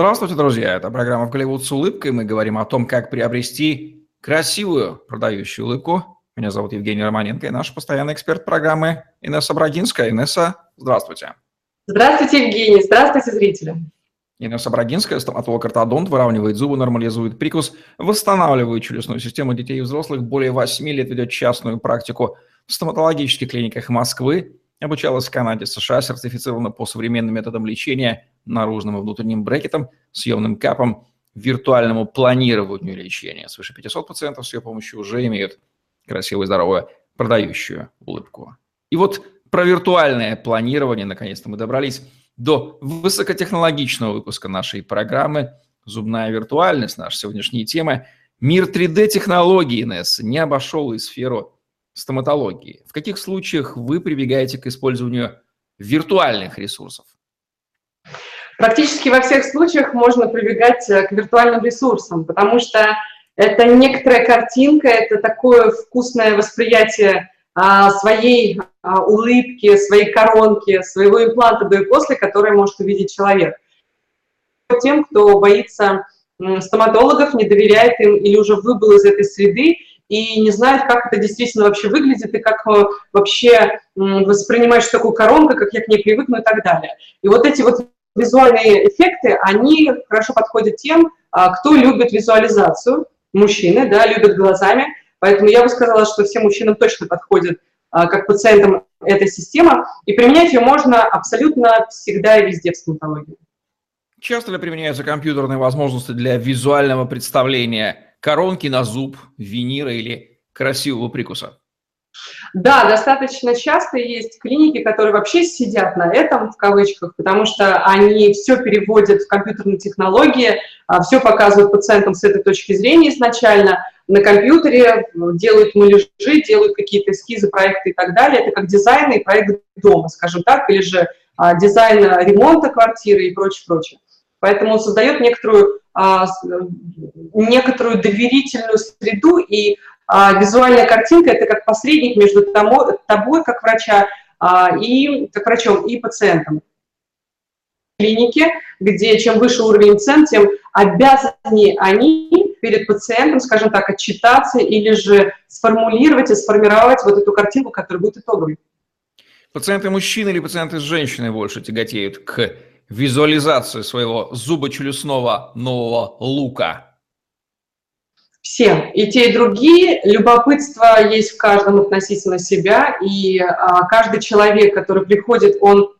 Здравствуйте, друзья! Это программа «В Голливуд с улыбкой». Мы говорим о том, как приобрести красивую продающую улыбку. Меня зовут Евгений Романенко и наш постоянный эксперт программы Инесса Брагинская. Инесса, здравствуйте. Здравствуйте, Евгений. Здравствуйте, зрители. Инесса Брагинская, стоматолог-ортодонт, выравнивает зубы, нормализует прикус, восстанавливает челюстную систему детей и взрослых. Более 8 лет ведет частную практику в стоматологических клиниках Москвы. Обучалась в Канаде, США, сертифицирована по современным методам лечения, наружным и внутренним брекетом, съемным капом, виртуальному планированию лечения. Свыше 500 пациентов с ее помощью уже имеют красивую, здоровую, продающую улыбку. И вот про виртуальное планирование, наконец-то мы добрались до высокотехнологичного выпуска нашей программы «Зубная виртуальность», наша сегодняшняя тема. Мир 3D-технологий, НС, не обошел и сферу стоматологии. В каких случаях вы прибегаете к использованию виртуальных ресурсов? Практически во всех случаях можно прибегать э, к виртуальным ресурсам, потому что это некоторая картинка, это такое вкусное восприятие а, своей а, улыбки, своей коронки, своего импланта до и после, который может увидеть человек. Тем, кто боится стоматологов, не доверяет им или уже выбыл из этой среды и не знает, как это действительно вообще выглядит и как э, вообще воспринимать, что такое коронка, как я к ней привыкну и так далее. И вот эти вот визуальные эффекты, они хорошо подходят тем, а, кто любит визуализацию, мужчины, да, любят глазами, поэтому я бы сказала, что всем мужчинам точно подходит а, как пациентам эта система, и применять ее можно абсолютно всегда и везде в стоматологии. Часто ли применяются компьютерные возможности для визуального представления коронки на зуб, винира или красивого прикуса? Да, достаточно часто есть клиники, которые вообще сидят на этом, в кавычках, потому что они все переводят в компьютерные технологии, а, все показывают пациентам с этой точки зрения изначально, на компьютере делают муляжи, делают какие-то эскизы, проекты и так далее. Это как дизайн и проект дома, скажем так, или же а, дизайн ремонта квартиры и прочее, прочее. Поэтому он создает некоторую, некоторую доверительную среду и а, визуальная картинка – это как посредник между тобой, как врача, а, и, как врачом, и пациентом. Клиники, где чем выше уровень цен, тем обязаны они перед пациентом, скажем так, отчитаться или же сформулировать и сформировать вот эту картинку, которая будет итоговой. Пациенты мужчины или пациенты женщины больше тяготеют к визуализации своего зубочелюстного нового лука? Все, и те, и другие. Любопытство есть в каждом относительно себя, и а, каждый человек, который приходит, он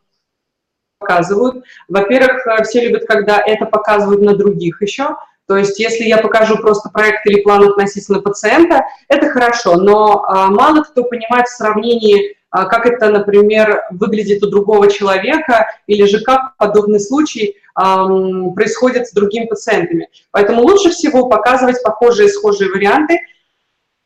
показывают. Во-первых, э, все любят, когда это показывают на других еще. То есть, если я покажу просто проект или план относительно пациента, это хорошо, но а, мало кто понимает в сравнении как это, например, выглядит у другого человека, или же как подобный случай происходит с другими пациентами. Поэтому лучше всего показывать похожие схожие варианты а,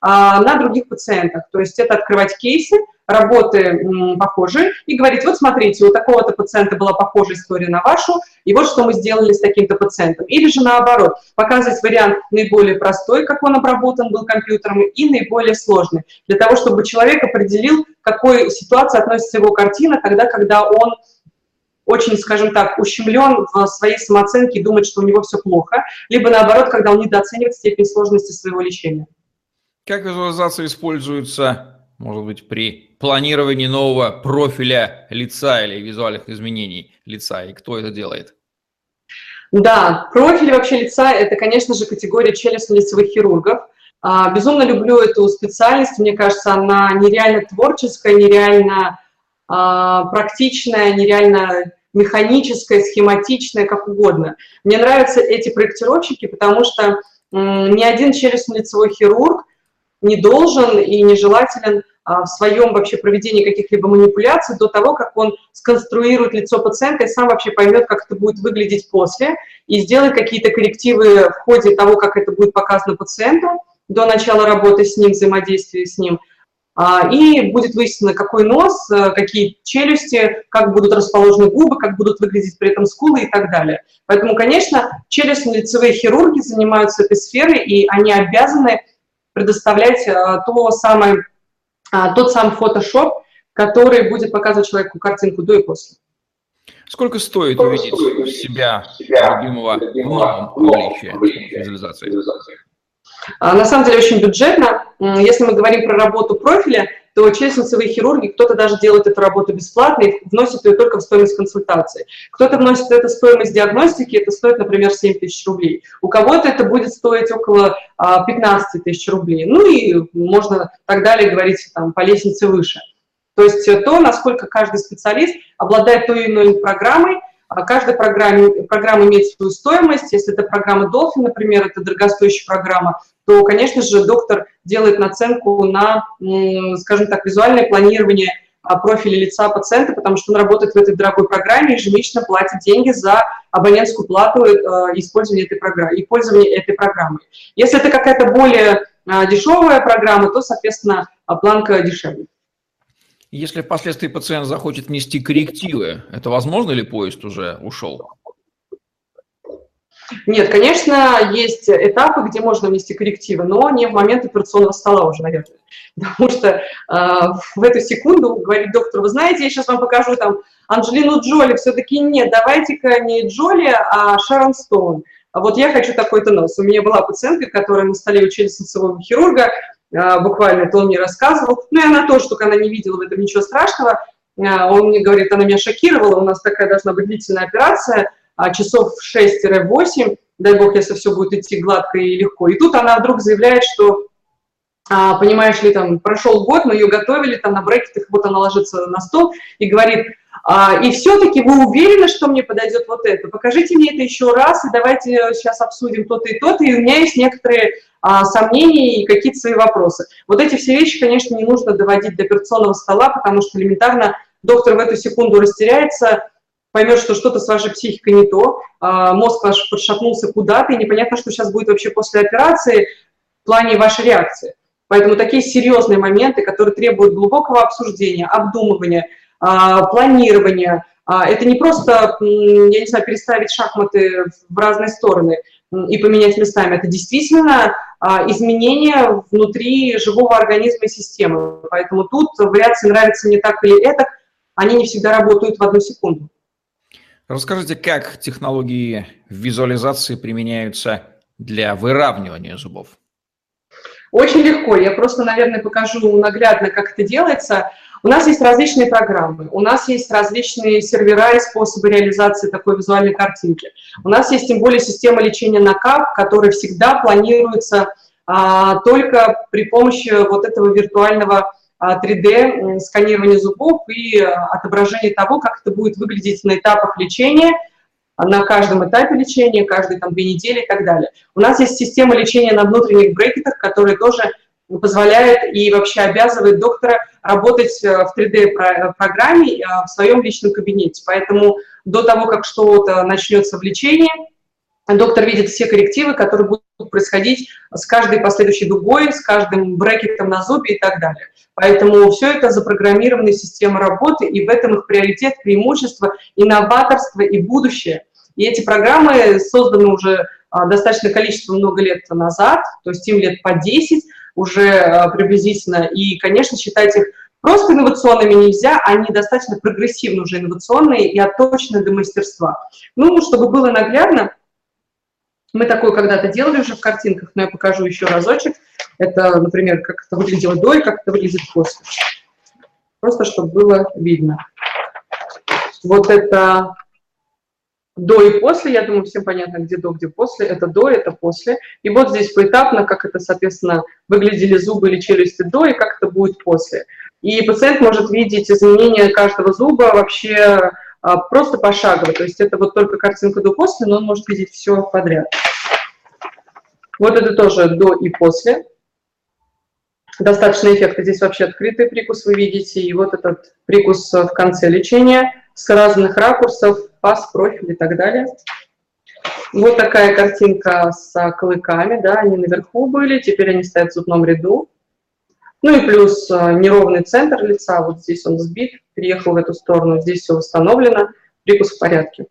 на других пациентах. То есть это открывать кейсы, работы похожие и говорить, вот смотрите, у такого-то пациента была похожая история на вашу, и вот что мы сделали с таким-то пациентом. Или же наоборот, показывать вариант наиболее простой, как он обработан был компьютером, и наиболее сложный, для того, чтобы человек определил, к какой ситуации относится его картина, тогда, когда он очень, скажем так, ущемлен в своей самооценке и думает, что у него все плохо, либо наоборот, когда он недооценивает степень сложности своего лечения. Как визуализация используется может быть, при планировании нового профиля лица или визуальных изменений лица, и кто это делает? Да, профиль вообще лица – это, конечно же, категория челюстно-лицевых хирургов. А, безумно люблю эту специальность, мне кажется, она нереально творческая, нереально а, практичная, нереально механическая, схематичная, как угодно. Мне нравятся эти проектировщики, потому что ни один челюстно-лицевой хирург не должен и нежелателен а, в своем вообще проведении каких-либо манипуляций до того, как он сконструирует лицо пациента и сам вообще поймет, как это будет выглядеть после, и сделает какие-то коррективы в ходе того, как это будет показано пациенту до начала работы с ним, взаимодействия с ним, а, и будет выяснено, какой нос, э, какие челюсти, как будут расположены губы, как будут выглядеть при этом скулы и так далее. Поэтому, конечно, челюстно-лицевые хирурги занимаются этой сферой, и они обязаны предоставлять э, то самое, а, тот сам фотошоп, который будет показывать человеку картинку до и после. Сколько стоит увидеть себя, любимого, в новом визуализации? На самом деле очень бюджетно. Если мы говорим про работу профиля, то челюстно-лицевые хирурги, кто-то даже делает эту работу бесплатно и вносит ее только в стоимость консультации. Кто-то вносит эту стоимость диагностики, это стоит, например, 7 тысяч рублей. У кого-то это будет стоить около 15 а, тысяч рублей. Ну и можно так далее говорить там, по лестнице выше. То есть то, насколько каждый специалист обладает той или иной программой, а каждая программа, программа имеет свою стоимость. Если это программа Dolphin, например, это дорогостоящая программа, то, конечно же, доктор делает наценку на, скажем так, визуальное планирование а, профиля лица пациента, потому что он работает в этой дорогой программе, ежемесячно платит деньги за абонентскую плату э, использования этой программы, и пользования этой программой. Если это какая-то более а, дешевая программа, то, соответственно, планка дешевле. Если впоследствии пациент захочет внести коррективы, это возможно или поезд уже ушел? Нет, конечно, есть этапы, где можно внести коррективы, но не в момент операционного стола уже, наверное. Потому что э, в эту секунду говорит доктор, вы знаете, я сейчас вам покажу там Анджелину Джоли, все-таки нет, давайте-ка не Джоли, а Шарон Стоун. А вот я хочу такой-то нос. У меня была пациентка, которая на столе учились лицевого хирурга, э, буквально это он мне рассказывал. Ну и она тоже, только она не видела в этом ничего страшного. Э, он мне говорит, она меня шокировала, у нас такая должна быть длительная операция – а, часов 6-8, дай бог, если все будет идти гладко и легко. И тут она вдруг заявляет, что, а, понимаешь ли, там, прошел год, мы ее готовили, там, на брекетах, вот она ложится на стол и говорит, а, и все-таки вы уверены, что мне подойдет вот это? Покажите мне это еще раз, и давайте сейчас обсудим то-то и то-то, и у меня есть некоторые а, сомнения и какие-то свои вопросы. Вот эти все вещи, конечно, не нужно доводить до операционного стола, потому что элементарно доктор в эту секунду растеряется, поймет, что что-то с вашей психикой не то, а, мозг ваш подшатнулся куда-то, и непонятно, что сейчас будет вообще после операции в плане вашей реакции. Поэтому такие серьезные моменты, которые требуют глубокого обсуждения, обдумывания, а, планирования, а, это не просто, я не знаю, переставить шахматы в разные стороны и поменять местами. Это действительно изменение внутри живого организма и системы. Поэтому тут вариации нравится не так или это, они не всегда работают в одну секунду. Расскажите, как технологии визуализации применяются для выравнивания зубов? Очень легко. Я просто, наверное, покажу наглядно, как это делается. У нас есть различные программы, у нас есть различные сервера и способы реализации такой визуальной картинки. У нас есть тем более система лечения на КАП, которая всегда планируется а, только при помощи вот этого виртуального 3D сканирование зубов и э, отображение того, как это будет выглядеть на этапах лечения, на каждом этапе лечения, каждые там две недели и так далее. У нас есть система лечения на внутренних брекетах, которая тоже позволяет и вообще обязывает доктора работать э, в 3D-программе э, в своем личном кабинете. Поэтому до того, как что-то начнется в лечении, доктор видит все коррективы, которые будут происходить с каждой последующей дугой, с каждым брекетом на зубе и так далее. Поэтому все это запрограммированные системы работы, и в этом их приоритет, преимущество, инноваторство и будущее. И эти программы созданы уже а, достаточное количество много лет назад, то есть им лет по 10 уже а, приблизительно. И, конечно, считать их просто инновационными нельзя, они достаточно прогрессивно уже инновационные и отточены до мастерства. Ну, чтобы было наглядно, мы такое когда-то делали уже в картинках, но я покажу еще разочек. Это, например, как это выглядело до и как это выглядит после. Просто чтобы было видно. Вот это до и после, я думаю, всем понятно, где до, где после. Это до, это после. И вот здесь поэтапно, как это, соответственно, выглядели зубы или челюсти до и как это будет после. И пациент может видеть изменения каждого зуба вообще просто пошагово. То есть это вот только картинка до-после, но он может видеть все подряд. Вот это тоже до и после. Достаточно эффекта. Здесь вообще открытый прикус вы видите. И вот этот прикус в конце лечения с разных ракурсов, пас, профиль и так далее. Вот такая картинка с клыками, да, они наверху были, теперь они стоят в зубном ряду. Ну и плюс э, неровный центр лица, вот здесь он сбит, переехал в эту сторону, здесь все восстановлено, прикус в порядке.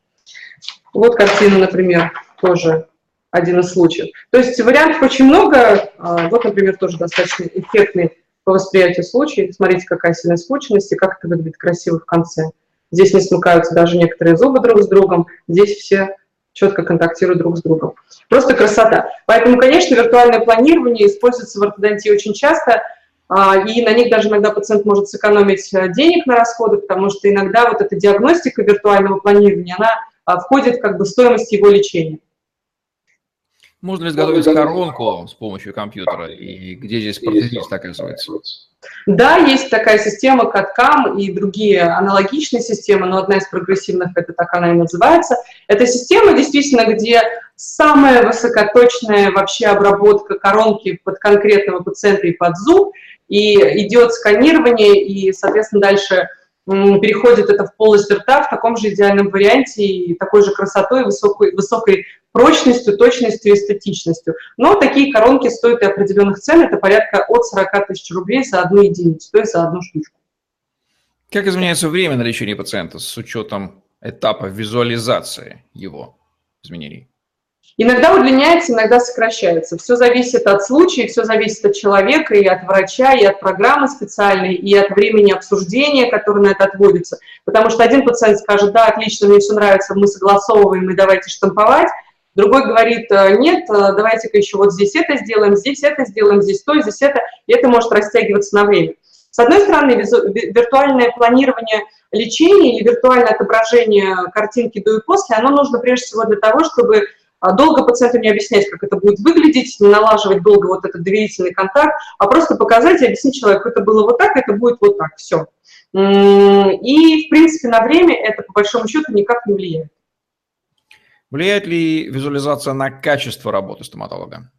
Вот картина, например, тоже один из случаев. То есть вариантов очень много. А, вот, например, тоже достаточно эффектный по восприятию случай. Смотрите, какая сильная скученность и как это выглядит красиво в конце. здесь не смыкаются даже некоторые зубы друг с другом, здесь все четко контактируют друг с другом. Просто красота. Поэтому, конечно, виртуальное планирование используется в ортодонтии очень часто, и на них даже иногда пациент может сэкономить э, денег на расходы, потому что иногда вот эта диагностика виртуального планирования, она а, входит как бы в стоимость его лечения. Можно ли изготовить коронку с помощью компьютера? И где здесь протезист оказывается? Да, есть такая система CAD-CAM и другие аналогичные системы, но одна из прогрессивных, это так она и называется. Это система действительно, где самая высокоточная вообще обработка коронки под конкретного пациента и под зуб, и идет сканирование, и, соответственно, дальше переходит это в полость рта в таком же идеальном варианте и такой же красотой, высокой, высокой прочностью, точностью и эстетичностью. Но такие коронки стоят и определенных цен, это порядка от 40 тысяч рублей за одну единицу, то есть за одну штучку. Как изменяется время на лечение пациента с учетом этапа визуализации его изменений? Иногда удлиняется, иногда сокращается. Все зависит от случая, все зависит от человека, и от врача, и от программы специальной, и от времени обсуждения, которое на это отводится. Потому что один пациент скажет, да, отлично, мне все нравится, мы согласовываем, и давайте штамповать. Другой говорит, «Э, нет, э, давайте-ка еще вот здесь это сделаем, здесь это сделаем, здесь то, здесь это. И это может растягиваться на время. С одной стороны, виртуальное планирование лечения или виртуальное отображение картинки до и после, оно нужно прежде всего для того, чтобы долго пациенту не объяснять, как это будет выглядеть, не налаживать долго вот этот доверительный контакт, а просто показать и объяснить человеку, это было вот так, это будет вот так, все. И, в принципе, на время это, по большому счету, никак не влияет. Влияет ли визуализация на качество работы стоматолога?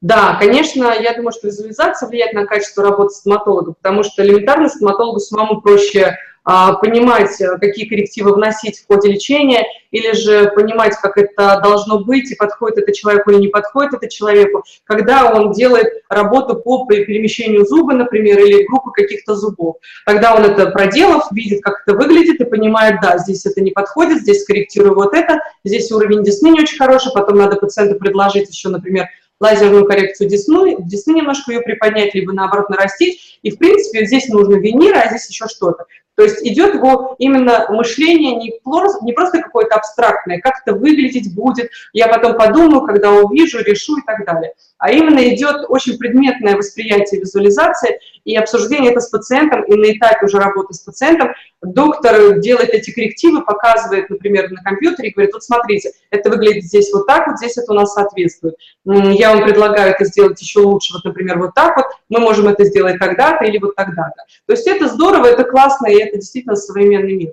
Да, конечно, я думаю, что визуализация влияет на качество работы стоматолога, потому что элементарно стоматологу самому проще а, понимать, э, какие коррективы вносить в ходе лечения, или же понимать, как это должно быть, и подходит это человеку или не подходит это человеку, когда он делает работу по перемещению зуба, например, или группы каких-то зубов. Тогда он это проделав, видит, как это выглядит, и понимает, да, здесь это не подходит, здесь скорректирую вот это, здесь уровень десны не очень хороший, потом надо пациенту предложить еще, например, лазерную коррекцию десны, десны немножко ее приподнять, либо наоборот нарастить. И, в принципе, здесь нужно винир, а здесь еще что-то. То есть идет его именно мышление не просто, не просто какое-то абстрактное, как это выглядеть будет, я потом подумаю, когда увижу, решу и так далее. А именно идет очень предметное восприятие визуализации и обсуждение это с пациентом, и на этапе уже работы с пациентом доктор делает эти коррективы, показывает, например, на компьютере и говорит, вот смотрите, это выглядит здесь вот так, вот здесь это у нас соответствует. Я вам предлагаю это сделать еще лучше, вот, например, вот так вот, мы можем это сделать тогда-то или вот тогда-то. То есть это здорово, это классно, и это действительно современный мир.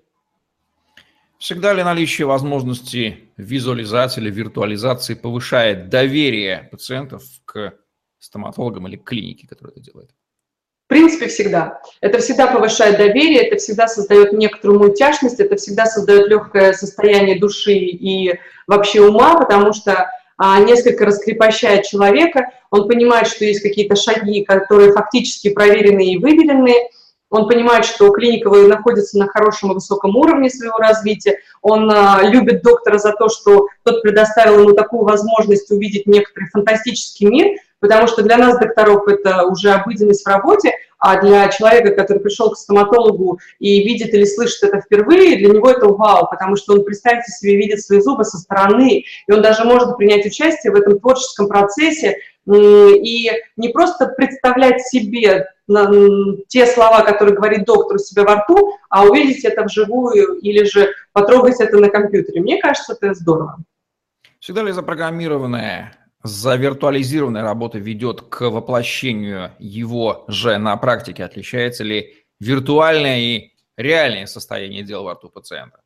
Всегда ли наличие возможности визуализации или виртуализации повышает доверие пациентов к стоматологам или клинике, которая это делает? В принципе, всегда. Это всегда повышает доверие, это всегда создает некоторую мультяшность, это всегда создает легкое состояние души и вообще ума, потому что а, несколько раскрепощает человека, он понимает, что есть какие-то шаги, которые фактически проверенные и выверенные, он понимает, что клиника находится на хорошем и высоком уровне своего развития, он а, любит доктора за то, что тот предоставил ему такую возможность увидеть некоторый фантастический мир, потому что для нас, докторов, это уже обыденность в работе, а для человека, который пришел к стоматологу и видит или слышит это впервые, для него это вау, потому что он, представьте себе, видит свои зубы со стороны, и он даже может принять участие в этом творческом процессе, и не просто представлять себе те слова, которые говорит доктор у себя во рту, а увидеть это вживую или же потрогать это на компьютере. Мне кажется, это здорово. Всегда ли запрограммированная, завиртуализированная работа ведет к воплощению его же на практике? Отличается ли виртуальное и реальное состояние дел во рту пациента?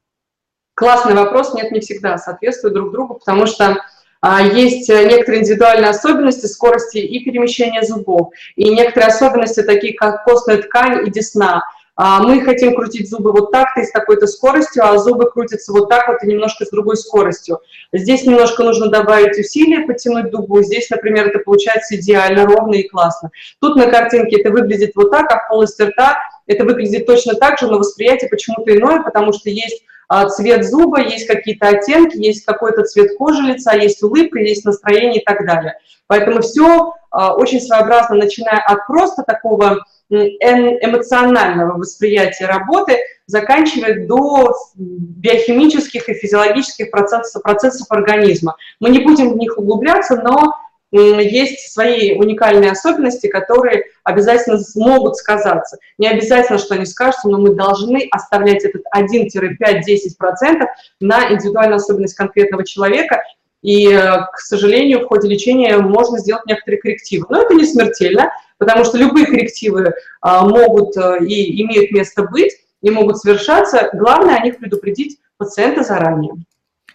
Классный вопрос. Нет, не всегда соответствуют друг другу, потому что а, есть э, некоторые индивидуальные особенности скорости и перемещения зубов, и некоторые особенности, такие как костная ткань и десна. А, мы хотим крутить зубы вот так-то и с такой-то скоростью, а зубы крутятся вот так вот и немножко с другой скоростью. Здесь немножко нужно добавить усилия, потянуть дугу. Здесь, например, это получается идеально, ровно и классно. Тут на картинке это выглядит вот так, а в полости рта это выглядит точно так же, но восприятие почему-то иное, потому что есть а, цвет зуба, есть какие-то оттенки, есть какой-то цвет кожи лица, есть улыбка, есть настроение и так далее. Поэтому все а, очень своеобразно, начиная от просто такого эмоционального восприятия работы, заканчивая до биохимических и физиологических процессов, процессов организма. Мы не будем в них углубляться, но есть свои уникальные особенности, которые обязательно могут сказаться. Не обязательно, что они скажутся, но мы должны оставлять этот 1-5-10% на индивидуальную особенность конкретного человека. И, э, к сожалению, в ходе лечения можно сделать некоторые коррективы. Но это не смертельно, потому что любые коррективы а, могут э, и имеют место быть, и могут совершаться. Главное о них предупредить пациента заранее.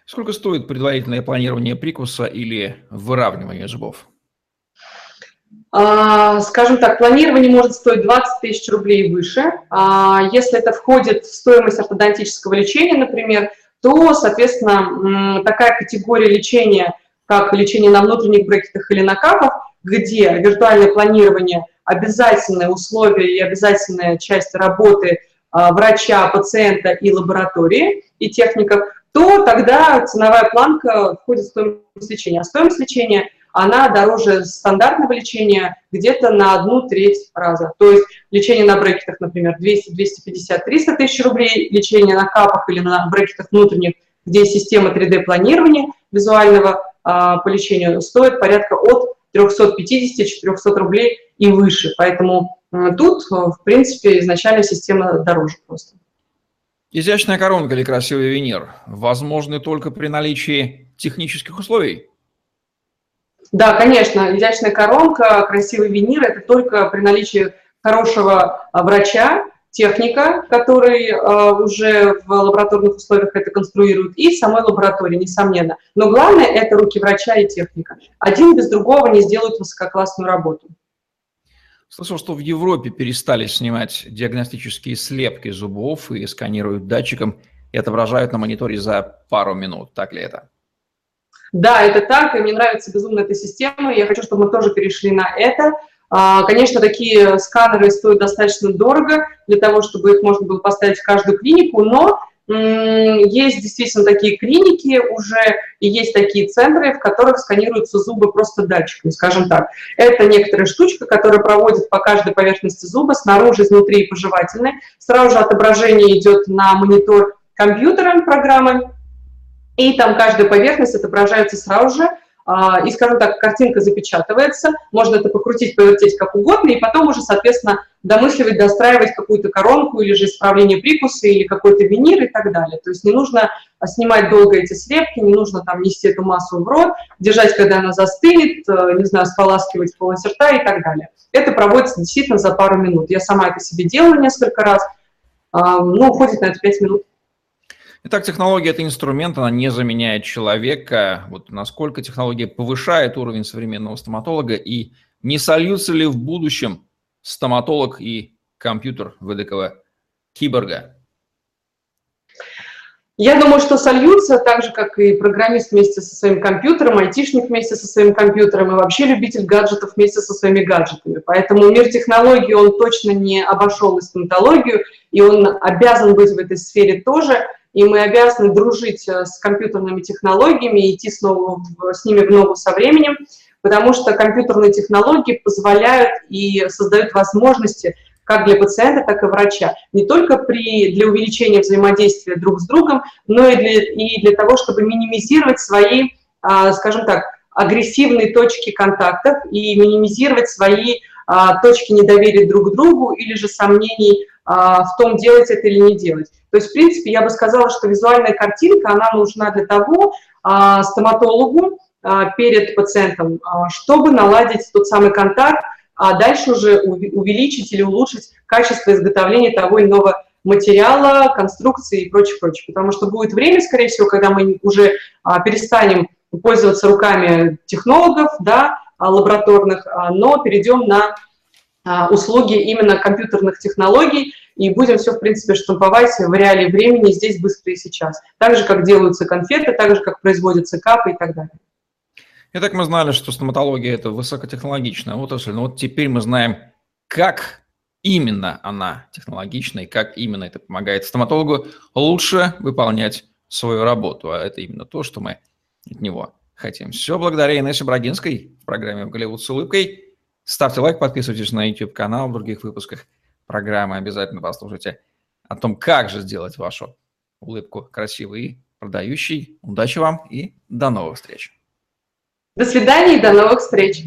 Сколько стоит предварительное планирование прикуса или выравнивание зубов? А, скажем так, планирование может стоить 20 тысяч рублей и выше. А, если это входит в стоимость ортодонтического лечения, например, то, соответственно, такая категория лечения, как лечение на внутренних брекетах или на капах, где виртуальное планирование – обязательное условие и обязательная часть работы а, врача, пациента и лаборатории, и техников – то тогда ценовая планка входит в стоимость лечения. А стоимость лечения, она дороже стандартного лечения где-то на одну треть раза. То есть лечение на брекетах, например, 200, 250, 300 тысяч рублей, лечение на капах или на брекетах внутренних, где система 3D-планирования визуального а, по лечению, стоит порядка от 350-400 рублей и выше. Поэтому а, тут, в принципе, изначально система дороже просто. Изящная коронка или красивый винир возможны только при наличии технических условий? Да, конечно, изящная коронка, красивый винир – это только при наличии хорошего а, врача, техника, который э, уже в лабораторных условиях это конструирует, и самой лаборатории, несомненно. Но главное – это руки врача и техника. Один без другого не сделают высококлассную работу. Слышал, что в Европе перестали снимать диагностические слепки зубов и сканируют датчиком и отображают на мониторе за пару минут. Так ли это? Да, это так, и мне нравится безумно эта система. Я хочу, чтобы мы тоже перешли на это. А, конечно, такие сканеры стоят достаточно дорого для того, чтобы их можно было поставить в каждую клинику, но есть действительно такие клиники уже, и есть такие центры, в которых сканируются зубы просто датчиком, скажем так. Это некоторая штучка, которая проводит по каждой поверхности зуба, снаружи, изнутри и пожевательной. Сразу же отображение идет на монитор компьютера программы, и там каждая поверхность отображается сразу же, и, скажем так, картинка запечатывается, можно это покрутить, повертеть как угодно, и потом уже, соответственно, домысливать, достраивать какую-то коронку или же исправление прикуса или какой-то винир и так далее. То есть не нужно снимать долго эти слепки, не нужно там нести эту массу в рот, держать, когда она застынет, э, не знаю, споласкивать полость рта и так далее. Это проводится действительно за пару минут. Я сама это себе делала несколько раз, ну, уходит на это 5 минут. Итак, технология – это инструмент, она не заменяет человека. Вот насколько технология повышает уровень современного стоматолога и не сольются ли в будущем стоматолог и компьютер в эдакого киборга? Я думаю, что сольются, так же, как и программист вместе со своим компьютером, айтишник вместе со своим компьютером и вообще любитель гаджетов вместе со своими гаджетами. Поэтому мир технологий, он точно не обошел и стоматологию, и он обязан быть в этой сфере тоже – и мы обязаны дружить э, с компьютерными технологиями, идти снова с ними в ногу со временем, потому что компьютерные технологии позволяют и создают возможности как для пациента, так и врача. Не только при, для увеличения взаимодействия друг с другом, но и для, и для того, чтобы минимизировать свои, а, скажем так, агрессивные точки контактов и минимизировать свои точки недоверия друг другу или же сомнений а, в том, делать это или не делать. То есть, в принципе, я бы сказала, что визуальная картинка, она нужна для того, а, стоматологу а, перед пациентом, чтобы наладить тот самый контакт, а дальше уже увеличить или улучшить качество изготовления того или иного материала, конструкции и прочее, прочее. Потому что будет время, скорее всего, когда мы уже перестанем пользоваться руками технологов, да, лабораторных, но перейдем на услуги именно компьютерных технологий, и будем все, в принципе, штамповать в реалии времени здесь, быстро и сейчас. Так же, как делаются конфеты, так же, как производятся капы и так далее. Итак, мы знали, что стоматология – это высокотехнологичная отрасль, но вот теперь мы знаем, как именно она технологична и как именно это помогает стоматологу лучше выполнять свою работу. А это именно то, что мы от него хотим. Все благодаря Инессе Брагинской в программе «В Голливуд с улыбкой». Ставьте лайк, подписывайтесь на YouTube-канал. В других выпусках программы обязательно послушайте о том, как же сделать вашу улыбку красивой и продающей. Удачи вам и до новых встреч. До свидания и до новых встреч.